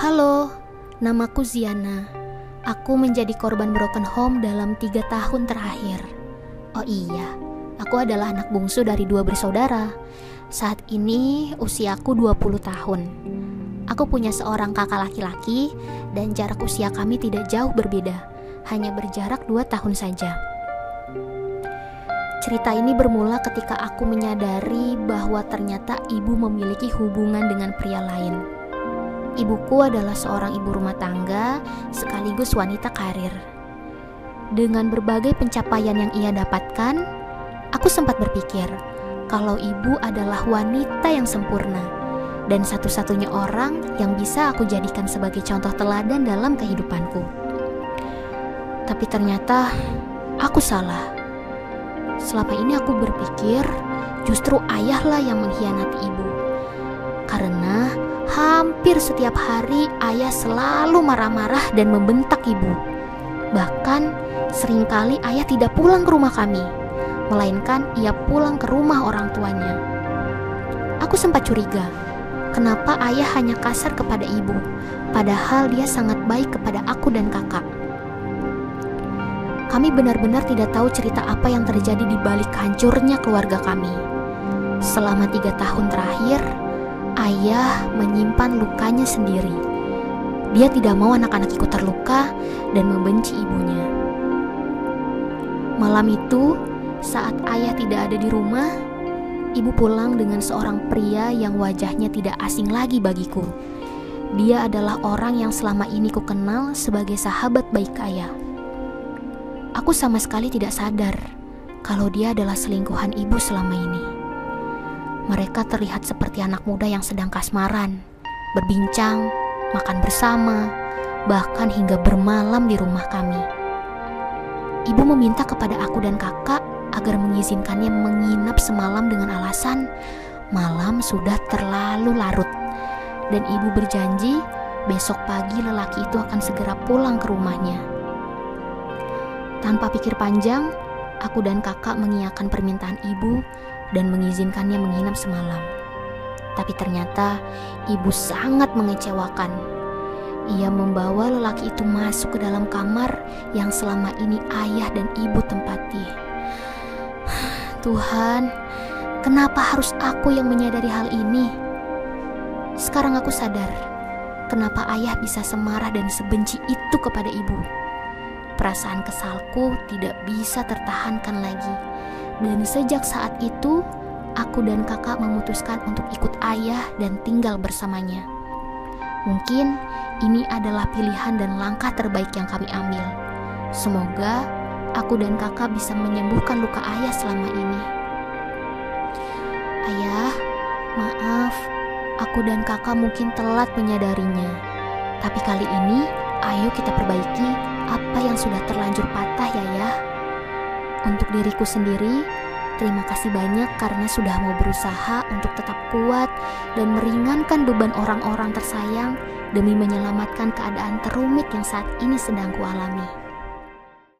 Halo, namaku Ziana. Aku menjadi korban broken home dalam tiga tahun terakhir. Oh iya, aku adalah anak bungsu dari dua bersaudara. Saat ini usiaku 20 tahun. Aku punya seorang kakak laki-laki dan jarak usia kami tidak jauh berbeda, hanya berjarak dua tahun saja. Cerita ini bermula ketika aku menyadari bahwa ternyata ibu memiliki hubungan dengan pria lain. Ibuku adalah seorang ibu rumah tangga sekaligus wanita karir. Dengan berbagai pencapaian yang ia dapatkan, aku sempat berpikir kalau ibu adalah wanita yang sempurna dan satu-satunya orang yang bisa aku jadikan sebagai contoh teladan dalam kehidupanku. Tapi ternyata aku salah Selama ini aku berpikir justru ayahlah yang mengkhianati ibu. Karena hampir setiap hari ayah selalu marah-marah dan membentak ibu. Bahkan sering kali ayah tidak pulang ke rumah kami, melainkan ia pulang ke rumah orang tuanya. Aku sempat curiga, kenapa ayah hanya kasar kepada ibu, padahal dia sangat baik kepada aku dan kakak. Kami benar-benar tidak tahu cerita apa yang terjadi di balik hancurnya keluarga kami. Selama tiga tahun terakhir, ayah menyimpan lukanya sendiri. Dia tidak mau anak-anak ikut terluka dan membenci ibunya. Malam itu, saat ayah tidak ada di rumah, ibu pulang dengan seorang pria yang wajahnya tidak asing lagi bagiku. Dia adalah orang yang selama ini ku kenal sebagai sahabat baik ayah. Aku sama sekali tidak sadar kalau dia adalah selingkuhan ibu selama ini. Mereka terlihat seperti anak muda yang sedang kasmaran, berbincang, makan bersama, bahkan hingga bermalam di rumah kami. Ibu meminta kepada aku dan kakak agar mengizinkannya menginap semalam dengan alasan malam sudah terlalu larut. Dan ibu berjanji besok pagi lelaki itu akan segera pulang ke rumahnya. Tanpa pikir panjang, aku dan kakak mengiyakan permintaan ibu dan mengizinkannya menginap semalam. Tapi ternyata ibu sangat mengecewakan. Ia membawa lelaki itu masuk ke dalam kamar yang selama ini ayah dan ibu tempati. Tuhan, kenapa harus aku yang menyadari hal ini? Sekarang aku sadar kenapa ayah bisa semarah dan sebenci itu kepada ibu. Perasaan kesalku tidak bisa tertahankan lagi. Dan sejak saat itu, aku dan kakak memutuskan untuk ikut ayah dan tinggal bersamanya. Mungkin ini adalah pilihan dan langkah terbaik yang kami ambil. Semoga aku dan kakak bisa menyembuhkan luka ayah selama ini. Ayah, maaf, aku dan kakak mungkin telat menyadarinya. Tapi kali ini, ayo kita perbaiki apa yang sudah terlanjur patah ya ya. Untuk diriku sendiri, terima kasih banyak karena sudah mau berusaha untuk tetap kuat dan meringankan beban orang-orang tersayang demi menyelamatkan keadaan terumit yang saat ini sedang kualami.